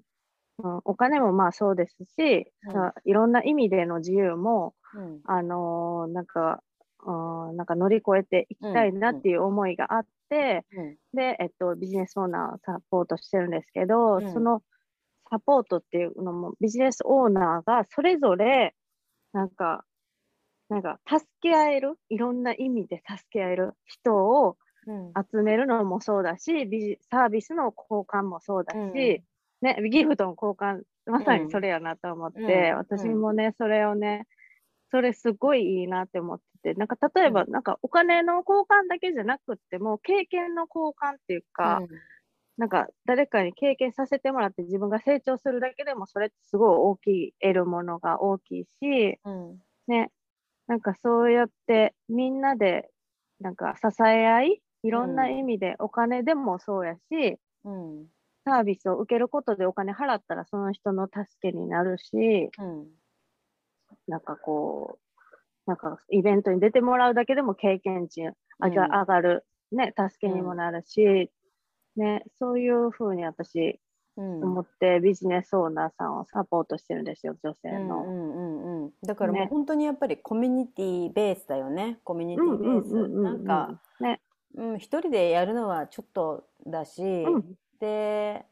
うん、お金もまあそうですし、いろんな意味での自由も、うん。あのーなんか、うんなんか乗り越えていきたいなっていう思いがあって、うん。で、えっと、ビジネスオーナーをサポートしてるんですけど、うん。そのサポートっていうのも、ビジネスオーナーがそれぞれ、なんか、なんか、助け合える、いろんな意味で助け合える人をうん。集めるのもそうだし、ビジサービスの交換もそうだし、うん。ね、ギフトの交換、まさうん。にそれやなと思って、うん。私もね、それをね、それすごいいいなって思ってて、なんか例えば、なんかお金の交換だけじゃなくっても、経験の交換っていうか、なんか誰かに経験させてもらって自分が成長するだけでもそれってすごい大きい、得るものが大きいし、うん。ね、なんかそうやってみんなでなんか支え合い、いろんな意味でお金でもそうやし、うん。サービスを受けることでお金払ったらその人の助けになるし、うん。なんかこう、なんかイベントに出てもらうだけでも経験値上が,、うん。上がる、ね、助けにもなるし、ね、そういうふうに私うん思ってビジネスオーナーさんをサポートしてるんですよ、女性の。うんうんうんうんだからもうね。本当にやっぱりコミュニティベースだよね。コミュニティベース。なんか、ね、うん、一人でやるのはちょっとだし、うん。で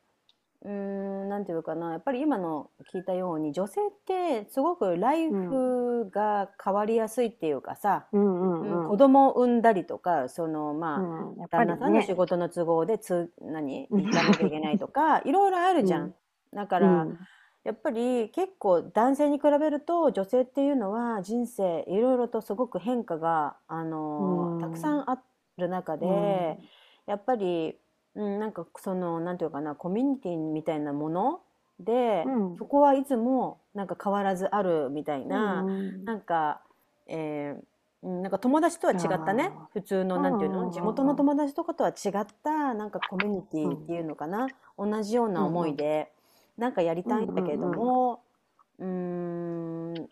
うーんなんていうかな。やっぱり今の聞いたように女性ってすごくライフが変わりやすいっていうかさ、うんううん。んうん。子供を産んだりとかそのまあ、うん、やっぱり旦那さんのね仕事の都合でつ何？うん行かなきゃいけないとか いろいろあるじゃん。うん。だから、うん。やっぱり結構男性に比べると女性っていうのは人生いろいろとすごく変化が、あのうん。たくさんある中で、やっぱり、うん、なんかそのなんていうかなコミュニティみたいなもので、うん。そこはいつもなんか変わらずあるみたいな、うんなんか、えーうんなんか友達とは違ったね普通のなんていううんうんうんうん。の地元の友達とかとは違ったなんかコミュニティっていうのかな、同じような思いで、なんかやりたいんだけどもうーんっ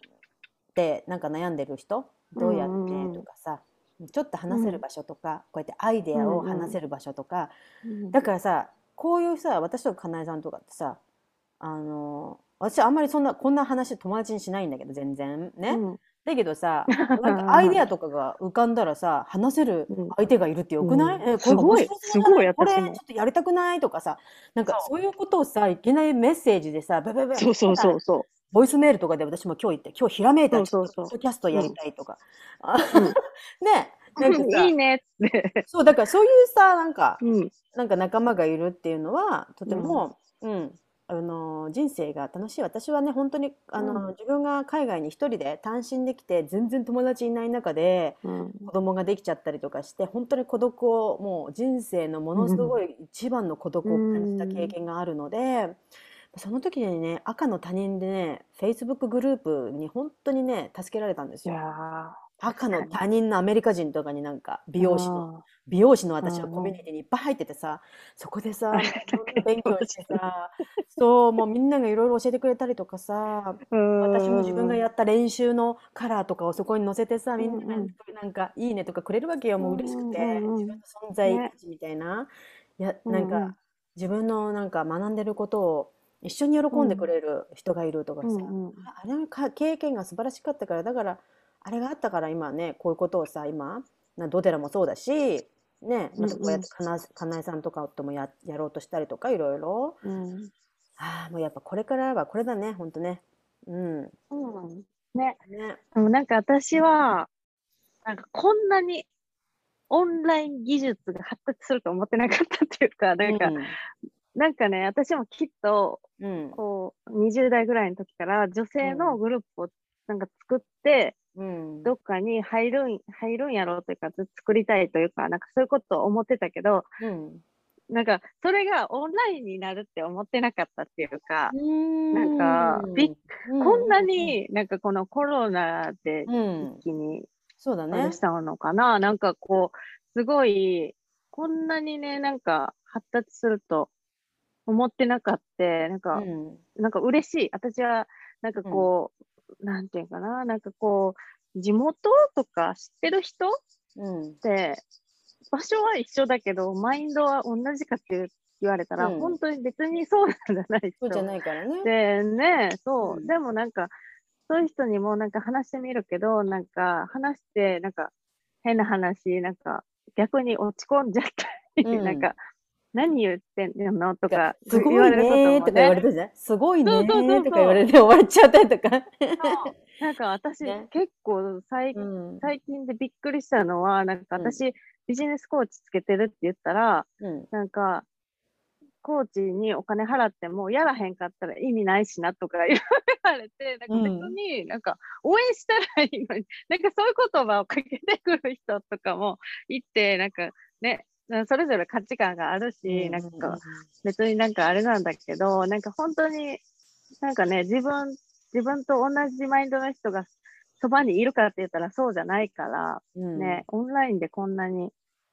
てなんか悩んでる人どうやうんうんうんってとかさ、ちょっと話せる場所とか、こうやってアイデアを話せる場所とか、うん。だからさこういうさ私とかかなえさんとかってさあの私あんまりそんなこんな話友達にしないんだけど全然。ね、うん。だけどさ なんかアイデアとかが浮かんだらさ話せるうん。相手がいるってよくない、うん。えこれすごい。すごいこれちょっとやりたくない？とかさなんかそう。いうことをさいきなりメッセージでさそうそうそうそボイスメールとかで私も今日言って今日ひらめいたそうそうそう。ポッドキャストやりたいとか、あうん。ねなんか いいね。って。そうだからそういうさなんかうん。なんか仲間がいるっていうのはとても、うん。あの人生が楽しい。私はね本当にあの、うん。自分が海外に一人で単身できて全然友達いない中でうん。子供ができちゃったりとかして本当に孤独をもう人生のものすごい一番の孤独を感じた経験があるので、その時にね赤の他人でね Facebook グループに本当にね助けられたんですよ。赤の他人のアメリカ人とかになんか美容師の美容師の私はコミュニティにいっぱい入っててさ、そこでさ、いろんな勉強してさ、そう、もうみんながいろいろ教えてくれたりとかさ、私も自分がやった練習のカラーとかをそこに載せてさ、みんななんかいいねとかくれるわけよ、もう嬉しくて、自分の存在価値みたいな。いや、なんか自分のなんか学んでることを一緒に喜んでくれる人がいるとかさ、あれの経験が素晴らしかったから、だから、あれがあったから今ね、こういうことをさ、今、なドテラもそうだし、ね、またこうやってかな,、かなえさんとかともややろうとしたりとかいろいろ、うん、ああもうやっぱこれからはこれだねほんとね。うん、うん、ね。ね。でもなんか私はなんかこんなにオンライン技術が発達すると思ってなかったっていうかなんか、うん、なんかね私もきっと、うん、こう20代ぐらいの時から女性のグループをなんか作って、うん、どっかに入るん入るんやろうというか作りたいというかなんかそういうことを思ってたけど、うん、なんかそれがオンラインになるって思ってなかったっていうかなんかびこんなになんかこのコロナで一気にそうだね。したのかな、なんかこうすごいこんなにねなんか発達すると思ってなかった、なんか、うん、なんか嬉しい。私は、なんかこう、なんていうかな、なんかこう、地元とか知ってる人うん、で、場所は一緒だけど、マインドは同じかって言われたら、うん、本当に別にそうなんじゃないそうじゃないからね。でね、そう、うん、でもなんか、そういう人にもなんか話してみるけど、なんか話して、なんか変な話、なんか逆に落ち込んじゃったり、うん、なんか何言ってんの？とかすごいねとか言われてじゃんすごいねとか言われて終わっちゃったりとか。なんか私、ね、結構最,、うん、最近でびっくりしたのはなんか私、うん、ビジネスコーチつけてるって言ったら、うん、なんかコーチにお金払ってもやらへんかったら意味ないしなとか言われて、なんか別になんか応援したらいいのに、なんかそういう言葉をかけてくる人とかもいて、なん。かね、それぞれ価値観があるし、なんか別になんかあれなんだけど、なんか本当になんかね、自分、自分と同じマインドの人がそばにいるかって言ったらそうじゃないから、うん、ね、オンラインでこんなに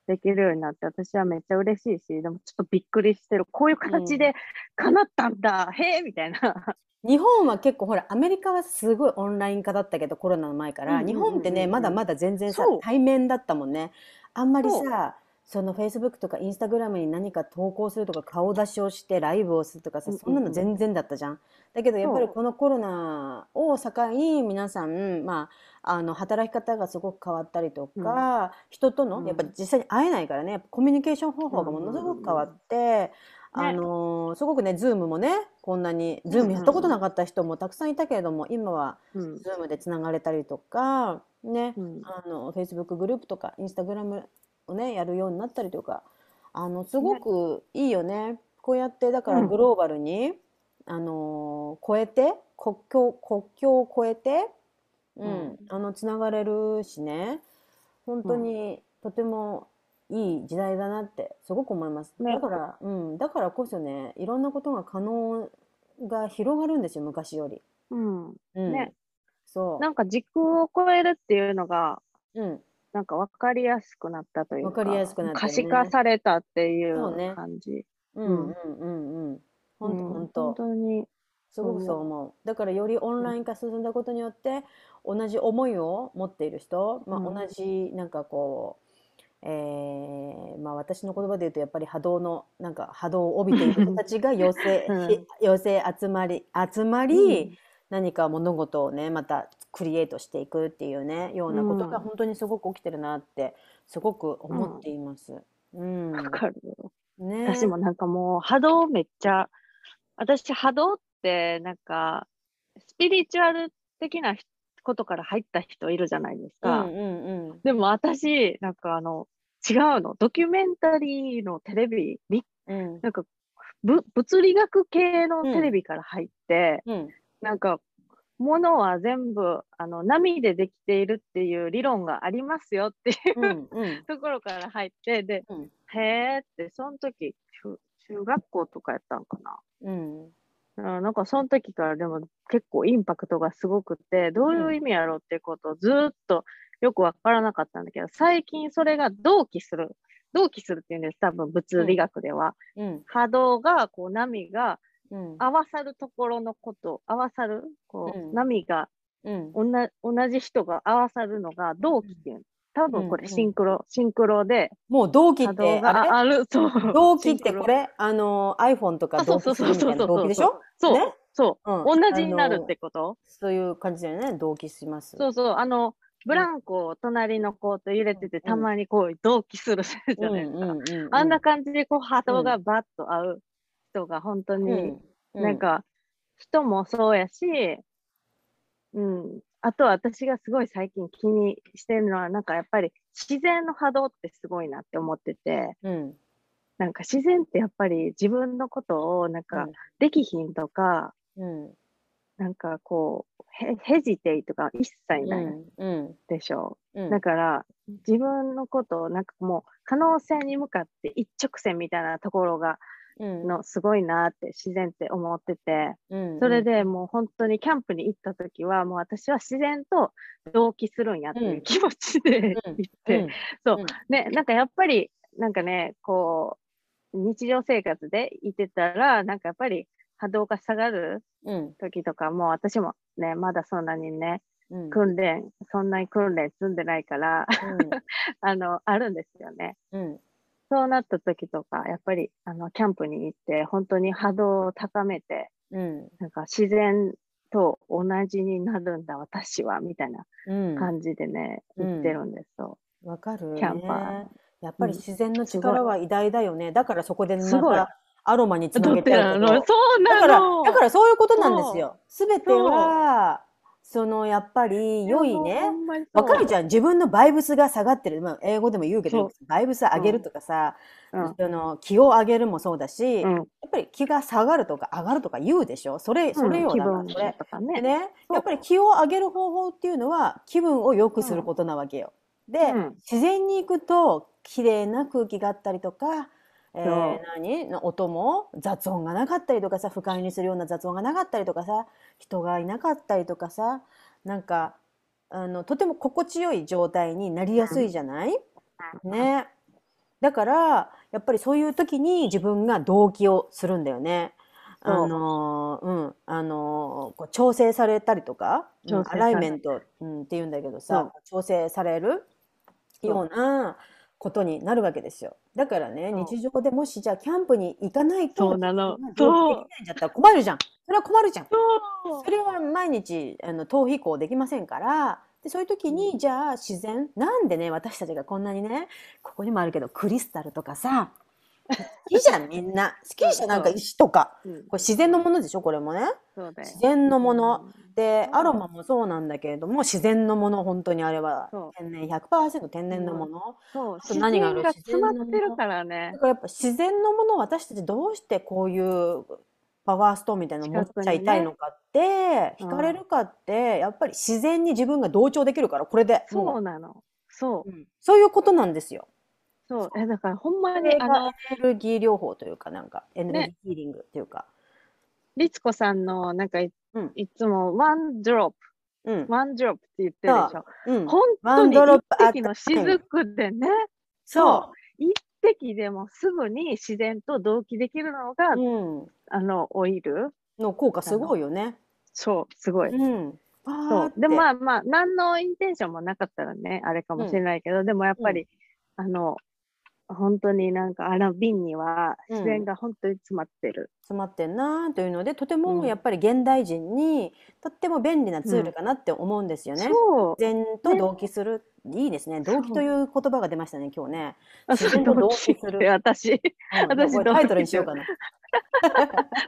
できるようになって私はめっちゃ嬉しいし、でもちょっとびっくりしてる。こういう形で叶ったんだ、うん、へえみたいな。日本は結構ほらアメリカはすごいオンライン化だったけどコロナの前から、日本ってねまだまだ全然さ対面だったもんね。あんまりさそのフェイスブックとかインスタグラムに何か投稿するとか顔出しをしてライブをするとかさ、そんなの全然だったじゃん。だけどやっぱりこのコロナを境に皆さん、まあ、あの働き方がすごく変わったりとか、うん、人とのやっぱ実際に会えないからね。コミュニケーション方法がものすごく変わって。あのー、すごくね、ズームもね、こんなに、ズームやったことなかった人もたくさんいたけれども、今は、ズームでつながれたりとか、ね、うん、あの、フェイスブックグループとか、インスタグラムをねやるようになったりとかあのすごくいいよね、ね、こうやってだからグローバルに、うん、あの超えて国境国境を越えて、うん、うん、あのつながれるしね。本当にとてもいい時代だなってすごく思います、ね、だから、うん、だからこそねいろんなことが可能が広がるんですよ昔より。うん、うん、ね。そう。なんか時空を超えるっていうのが、うん、なんか分かりやすくなったというか、かりやすくなった、ね、可視化されたっていう感じ。うね、うんうんうんうん。本当本当。本当に。すごくそう思う。だからよりオンライン化進んだことによって、同じ思いを持っている人、まあ、同じなんかこう、えー、まあ私の言葉で言うとやっぱり波動のなんか波動を帯びている人たちが寄せ、うん、寄せ集まり集まり、何か物事をねまたクリエイトしていくっていうねようなことが本当にすごく起きてるなってすごく思っています。うん、わ、かるね、私もなんかもう波動めっちゃ私波動ってなんかスピリチュアル的なことから入った人いるじゃないですか。うんうんうん、でも私なんかあの違うの。ドキュメンタリーのテレビ、うん、なんか物理学系のテレビから入って、うん、なんか、ものは全部あの波でできているっていう理論がありますよっていう、うんうん、ところから入ってで、うん、へえってその時中中学校とかやったんかな、うん、うんなんかその時からでも結構インパクトがすごくて、どういう意味やろうっていうことをずーっとよくわからなかったんだけど、最近それが同期する。同期するっていうんです、多分物理学では。うん。波動が、こう波がうん。合わさるところのこと、合わさる、こう、うん。波がうん。同じ同じ人が合わさるのが同期っていう。多分これうん。うんシンクロ、シンクロで。もう同期っ波て、動ある。そう。同期ってシンクロ。これ？あの、iPhone とか同期するみたいな同期でしょ？そう、ね？そう、うん。同じになるってこと？そういう感じだよね。同期します。そうそう、あの、ブランコを隣の子と揺れてて、うん。たまにこう同期するじゃないですか。うんうんうんうん。あんな感じでこう波動がバッと合う人が本当に、うんなんか、人もそうやし、うん。あとは私がすごい最近気にしてるのは、なんかやっぱり自然の波動ってすごいなって思ってて、うん。なんか自然ってやっぱり自分のことをなんかうん。できひんとか、うん。なんかこう、ヘヘジテイとか一切ないうん。でしょ。う。うん。だから自分のことをなんかもう可能性に向かって一直線みたいなところがうんのすごいなって自然って思ってて、うんそれでもう本当にキャンプに行った時はもう私は自然と同期するんやっていう気持ちで行って、うん。そう。うん。ね、なんかやっぱりなんかね、こう日常生活でいてたらなんかやっぱり波動が下がるうん。時とかも私もね、まだそんなにね、うん。訓練、そんなに訓練積んでないから、あの、あるんですよね。うんそうなった時とか、やっぱり、あの、キャンプに行って、本当に波動を高めて、うん。なんか自然と同じになるんだ、私は、みたいなうん。感じでね、うん。言ってるんですよ。わかる。キャンパー。ねやっぱりうん。自然の力は偉大だよね。だからそこでますごい。たアロマにつなげてある。そうだからなの、だからそういうことなんですよ。すべては、そのやっぱり良いね。わかるじゃゃん。自分のバイブスが下がってる。まあ、英語でも言うけどそ、バイブス上げるとかさ、うんその気を上げるもそうだし、うん。やっぱり気が下がるとか上がるとか言うでしょそれ、それよ、気だから分それ。でね、やっぱり気を上げる方法っていうのは気分を良くすることなわけよ。で、うん自然に行くと綺麗な空気があったりとか、えー、何音も雑音がなかったりとかさ不快にするような雑音がなかったりとかさ人がいなかったりとかさなんかあのとても心地よい状態になりやすいじゃない、ね。だからやっぱりそういう時に自分が動機をするんだよね。あのーうん、あのーこう調整されたりとか、アライメント、うん、って言うんだけどさ、調整されるようなことになるわけですよ。だからね、そう日常でもしじゃあキャンプに行かないと、そうなのできないんだったら困るじゃん。それは困るじゃん。そうそれは毎日あの逃避行できませんからでそういう時にじゃあ自然なんでね私たちがこんなにねここにもあるけどクリスタルとかさ好きじゃんみんな。好きじゃんなんか石とか。うん。これ自然のものでしょこれもね。自然のもの。うん。でそうアロマもそうなんだけれども自然のもの本当にあれはそう。天然100%天然のもの。そう、と自何がある？然が詰まってるからね。だ。からやっぱ自然のものを私たちどうしてこういうパワーストーンみたいなの持っちゃいたいのかって、ね惹かれるかって、やっぱり自然に自分が同調できるから、これで。そもう。なの。そうう、うん。そういうことなんですよ。そう。え、だからほんまにあのが、エネルギー療法というか、なんか、エネルギーヒーリングというか。律子さんの、なんかい、うんいつも、ワンドロッうんプ、。ワンドロップって言ってるでしょ。うん。本当にワンドロッ一滴の雫でね、そ一滴でもすぐに自然と同期できるのが、う。うん。あの、オイル。の効果すごいよね。そう、すごい。うん。そう。で、まあ、あまあ、何のインテンションもなかったらね、あれかもしれないけど、でもやっぱり、あの、本当になんかあの瓶には自然が本当に詰まってる。詰まってんなというので、とてうんもやっぱり現代人にとっても便利なツールかなって思うんですよね。そう。自然と同期する、いいですね。同期という言葉が出ましたね、今日ね。あ自然と同期する。私、うん私タイトルにしようかな。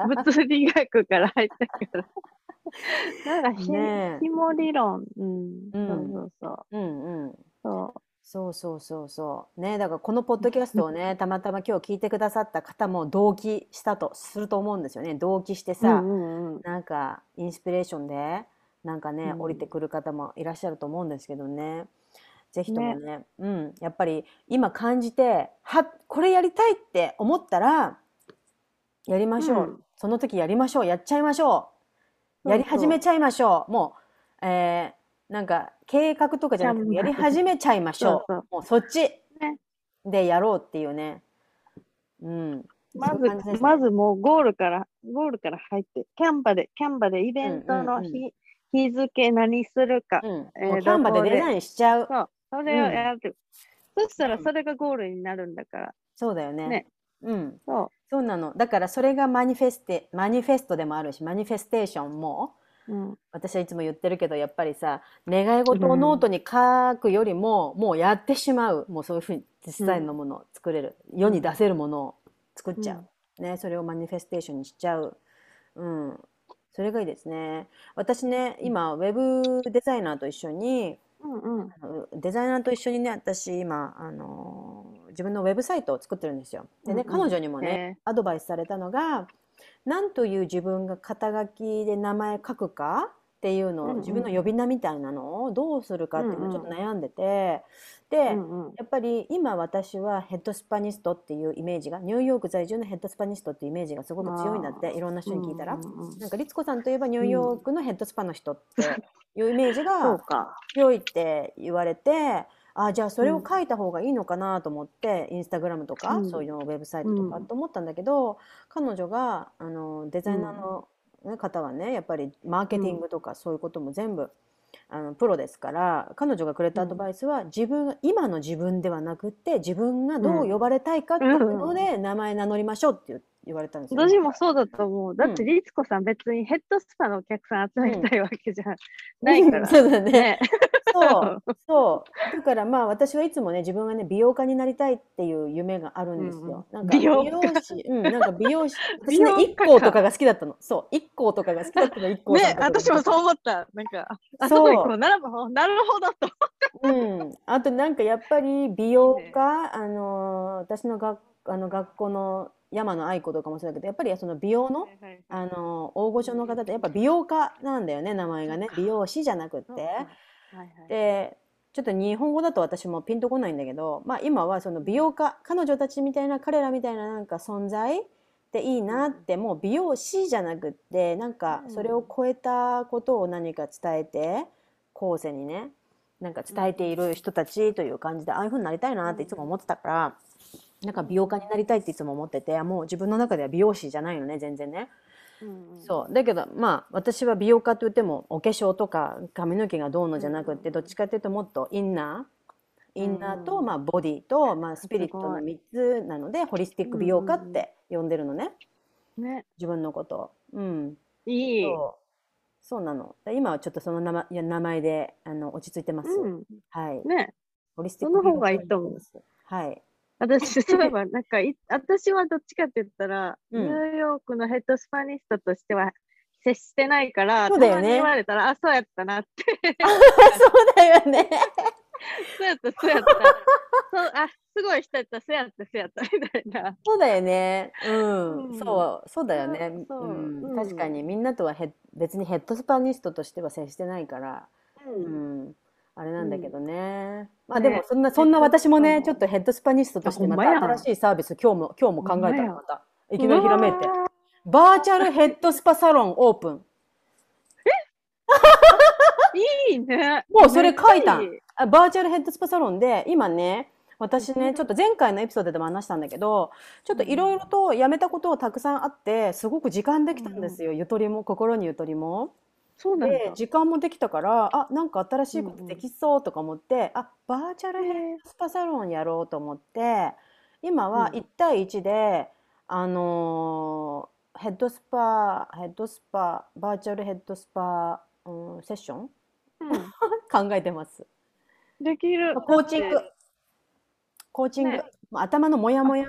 物理学から入ったから。なんかひ、ねえひも理論。うん。うんそうそううんうん。そう。そうそうそうそう。ねだからこのポッドキャストをね、たまたま今日聞いてくださった方も同期したとすると思うんですよね。同期してさ、うんうんうん。なんかインスピレーションで、なんかね、うん。降りてくる方もいらっしゃると思うんですけどね。ぜひともね、うん、やっぱり今感じて、は、これやりたいって思ったら、やりましょう、うん。その時やりましょう。やっちゃいましょう。やりそう。そう始めちゃいましょう。もう、えーなんか計画とかじゃなくてやり始めちゃいましょう。もうそっち。ね。でやろうっていうね。うん。まず、まずもうゴールから、ゴールから入って、 Canva で、 Canva でイベントのうんうんうん。日、日付何するか。うん。えー Canva でデザインしちゃう。そう、それをうん。やる。そしたうん。らそれがゴールになるんだから。そうだよね。ね。うん。そそうなの。だからそれがマニフェステマニフェストでもあるし manifestation もう。うん。私はいつも言ってるけどやっぱりさ願い事をノートに書くよりも、もうやってしまう。もうそういうふうに実際のものを作れる、世に出せるものを作っちゃう、ね、それをマニフェステーションにしちゃう、うん、それがいいですね。私ね今ウェブデザイナーと一緒にうんうん。デザイナーと一緒にね私今あの自分のウェブサイトを作ってるんですよ。でね、うんうん。彼女にもね、アドバイスされたのが何という自分が肩書きで名前書くかっていうのを、うんうん自分の呼び名みたいなのをどうするかっていうのをちょっと悩んでて、で、うんうん。やっぱり今私はヘッドスパニストっていうイメージがニューヨーク在住のヘッドスパニストっていうイメージがすごく強いんだっていろんな人に聞いたら。うんうんうんなんか律子さんといえばニューヨークのヘッドスパの人っていうイメージがか。強いって言われてあじゃあそれを書いた方がいいのかなと思って、インスタグラムとか、うん。そういうのウェブサイトとかうん。と思ったんだけど、彼女があのデザイナーの、ね方はねやっぱりマーケティングとかそういうことも全部、あのプロですから彼女がくれたアドバイスは、自分今の自分ではなくって自分がどう呼ばれたいかっていうので、名前名乗りましょうって言言われたんですよ、私もそうだと思う。だって、リツコさん別にヘッドスパのお客さん集めたいわけじゃないから。そうだねね。そう、そう。だからまあ私はいつもね、自分はね、美容家になりたいっていう夢があるんですよ。なんか美容家師、うん、なんか美容師、美 私ね、一行とかが好きだったの。そう、一行とかが好きだったの、一行ね私もそう思った。なんか、あそうそう。なるほど、なるほどと。うん。あとなんかやっぱり美容家、あのー、私の学あの学校の山野愛子とかもそうだけど、やっぱりその美容の、あのー、大御所の方ってやっぱ美容家なんだよね、名前がね。美容師じゃなくって。でちょっと日本語だと私もピンとこないんだけど、まあ、今はその美容家彼女たちみたいな彼らみたいななんか存在でいいなって、もう美容師じゃなくってなんかそれを超えたことを何か伝えて後世にねなんか伝えている人たちという感じでああいうふうになりたいなっていつも思ってたからなんか美容家になりたいっていつも思っててもう自分の中では美容師じゃないのね全然ね。うんうん。そう。だけどまあ私は美容家といってもお化粧とか髪の毛がどうのじゃなくってどっちかというともっとインナー。インナーと、うんまあ、ボディと、まあ、スピリットのすご3つなのでホリスティック美容家って呼んでるのね。ね、自分のことを。うん、いい。そう。そうなの。で今はちょっとその名前いや名前であの落ち着いてます。うん、はい、ね、ホリスティックその方がいいと思う。美容家になってます。はい私、そういえば、なんかい、私はどっちかって言ったら、うんニューヨークのヘッドスパニストとしては接してないから、そうだよねたまに言われたら、あ、そうやったなって。そうだよね。そうやった、そうやった。そうあ、すごい人やった、そうやった、そうやった、みたいな。そうだよね。うん、うんそう、そうだよね。そううん、うん確かにみんなとはへ別にヘッドスパニストとしては接してないから、ううん、あれなんだけどね。まあねでもそんなそんな私もね、ちょっとヘッドスパニストとしてまた新しいサービス今日も今日も考えたほんまた。いきなりひらめいてバーチャルヘッドスパサロンオープン。いいね。もうそれ書いたん。バーチャルヘッドスパサロンで今ね私ねちょっと前回のエピソードでも話したんだけどちょっといろいろとやめたことをたくさんあってすごく時間できたんですよ、ゆとりも心にゆとりも。そうなんだ。で時間もできたからあなんか新しいことできそうとか思って、あバーチャルヘッドスパサロンやろうと思って今はうん。1対1で、あのーヘッドスパヘッドスパバーチャルヘッドスパ、うん、セッションう 考えてます。ん、できる。コーチング。コーチング、ね。まあ頭のモヤモヤ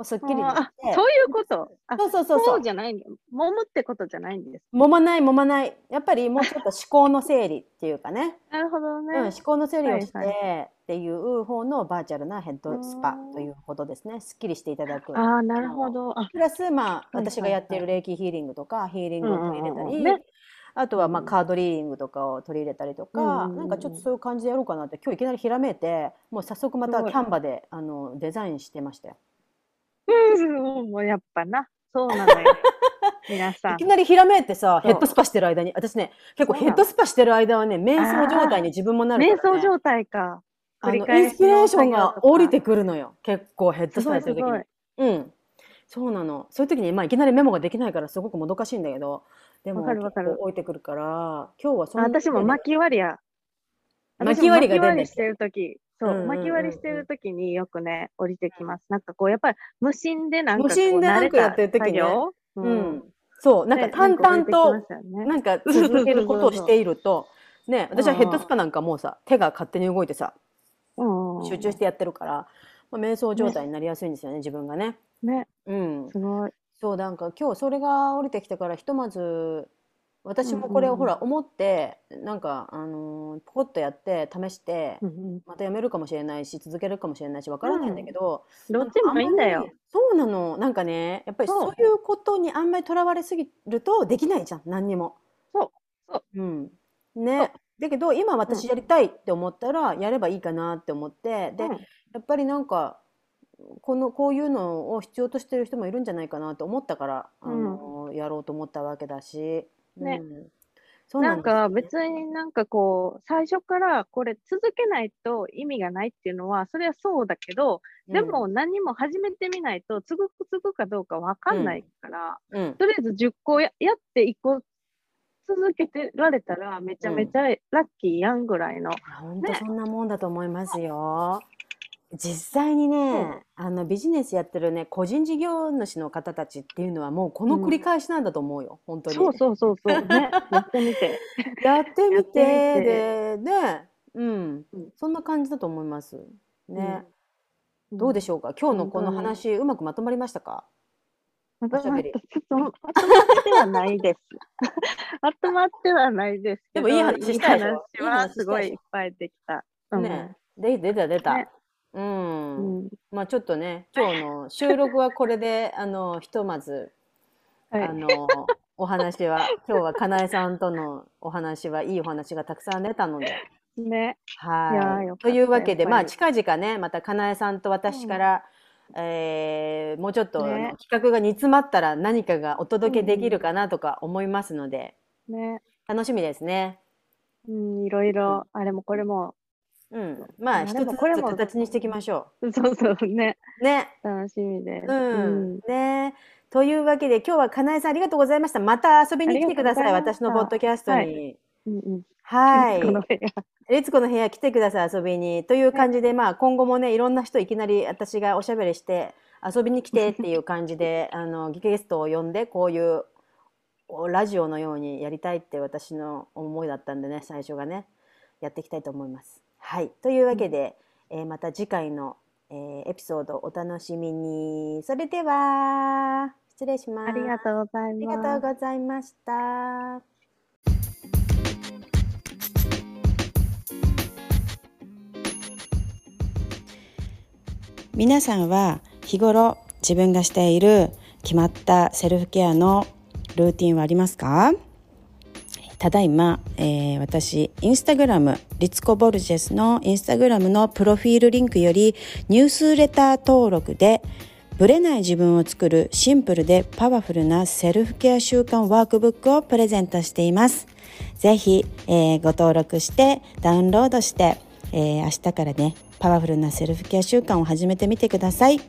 をすっきりにあしてそういうこと？あそうそうそうそそううじゃない。揉むってことじゃないんです。揉まない揉まないやっぱりもうちょっと思考の整理っていうかねなるほどうん、ね。思考の整理をして、はいっていう方のバーチャルなヘッドスパということですね。すっきりしていただく。ああ、なるほど。あ、プラス、まあ、私がやっている霊気ヒーリングとか、ヒーリングを取り入れたり、うんうんうんねあとは、まあ、うんカードリーディングとかを取り入れたりとか、うんなんかちょっとそういう感じでやろうかなって、今日いきなりひらめいて、もう早速またキャンバであのデザインしてましたよ。うん、もうやっぱな。そうなのよ。皆さんいき。なりひらめいてさ、ヘッドスパしてる間に、私ね、結構ヘッドスパしてる間はね、瞑想状態に自分もなる瞑から、ね。想状態か。あのインスピレーションが降りてくくるのよ。結構ヘッドスパやってる時に。うん。そうなの。そういう時に、まあ、いきなりメモができないから、すごくもどかしいんだけど、でも、置いてくるから、今日はそんな私も巻き割りや。巻き割りが出るんだ私も巻き割りしてるとき、そう、巻き割りしてるときによくね、降りてきます。なんかこう、やっぱり無心でなんかこう、無心でなんかやってる時ねううんん。そう、なんか淡々と、ねなんか 続けることをしていると、ね、私はヘッドスパなんかもうさ、手が勝手に動いてさ、うん集中してやってるから、まあ、瞑想状態になりやすいんですよね、自分がね。ね、うん。すごい。そう、なんか今日それが降りてきたから、ひとまず、私もこれうんうんうんをほら思って、なんか、あのーポコッとやって、試して、うんうんまたやめるかもしれないし、続けるかもしれないし、わからないんだけど、どっちもいいんだよあま。りそうなの。なんかね、やっぱりそうそういうことにあんまりとらわれすぎるとできないじゃん、何にも。そうそううん。ね。だけど、今私やりたいって思ったら、やればいいかなって思って、で、うんやっぱりなんか、この、こういうのを必要としてる人もいるんじゃないかなと思ったから、あの、やろうと思ったわけだし。ねうん。そうなんか別になんかこう、最初からこれ続けないと意味がないっていうのは、それはそうだけど、でも何も始めてみないと、続く続くかどうかわかんないから、うん、うん。とりあえず10個ややって1個続けてられたら、めちゃめちゃラッキーやんぐらいの。本当そんなもんだと思いますよ。実際にね、あのビジネスやってるね、個人事業主の方たちっていうのはもうこの繰り返しなんだと思うよ、本当に。そうそうそうそう。ね。やってみて。やってみて、で、ね、うんうん、そんな感じだと思います。ね。うんどうでしょうか？今日のこの話、うまくまとまりましたか？まとまってはないです。まとまってはないです。でもいい話したいい話はすごいいっぱいできた。うんね。で、出た出た。ねうん。うんまあちょっとね、今日の収録はこれで、あの、ひとまず、はいあの、お話は、今日はかなえさんとのお話はいいお話がたくさん出たので、ね。はい。というわけで、まあ近々ね、またかなえさんと私から、えーもうちょっと、ね企画が煮詰まったら何かがお届けできるかなとか思いますので、ね。楽しみですね。うん、いろいろ、あれもこれも、うん。まああ一つずつでもこれも形にしていきましょ そうそうね。う。ね。楽しみです。うん。ね。というわけで今日はかなえさんありがとうございました。また遊びに来てください。私のポッドキャストに。はい。レツコの部屋来てください遊びにという感じで、まあ今後もねいろんな人いきなり私がおしゃべりして遊びに来てっていう感じであのゲストを呼んでこういうおラジオのようにやりたいって私の思いだったんでね最初がねやっていきたいと思います。はいというわけで、えーまた次回の、えーエピソードお楽しみにそれでは失礼します。ありがとうございあります。がとうございました。皆さんは日頃自分がしている決まったセルフケアのルーティンはありますか？ただいま、えー私、インスタグラム、リツコ・ボルジェスのインスタグラムのプロフィールリンクよりニュースレター登録でブレない自分を作るシンプルでパワフルなセルフケア習慣ワークブックをプレゼントしています。ぜひ、えーご登録してダウンロードして、えー明日からね、パワフルなセルフケア習慣を始めてみてください。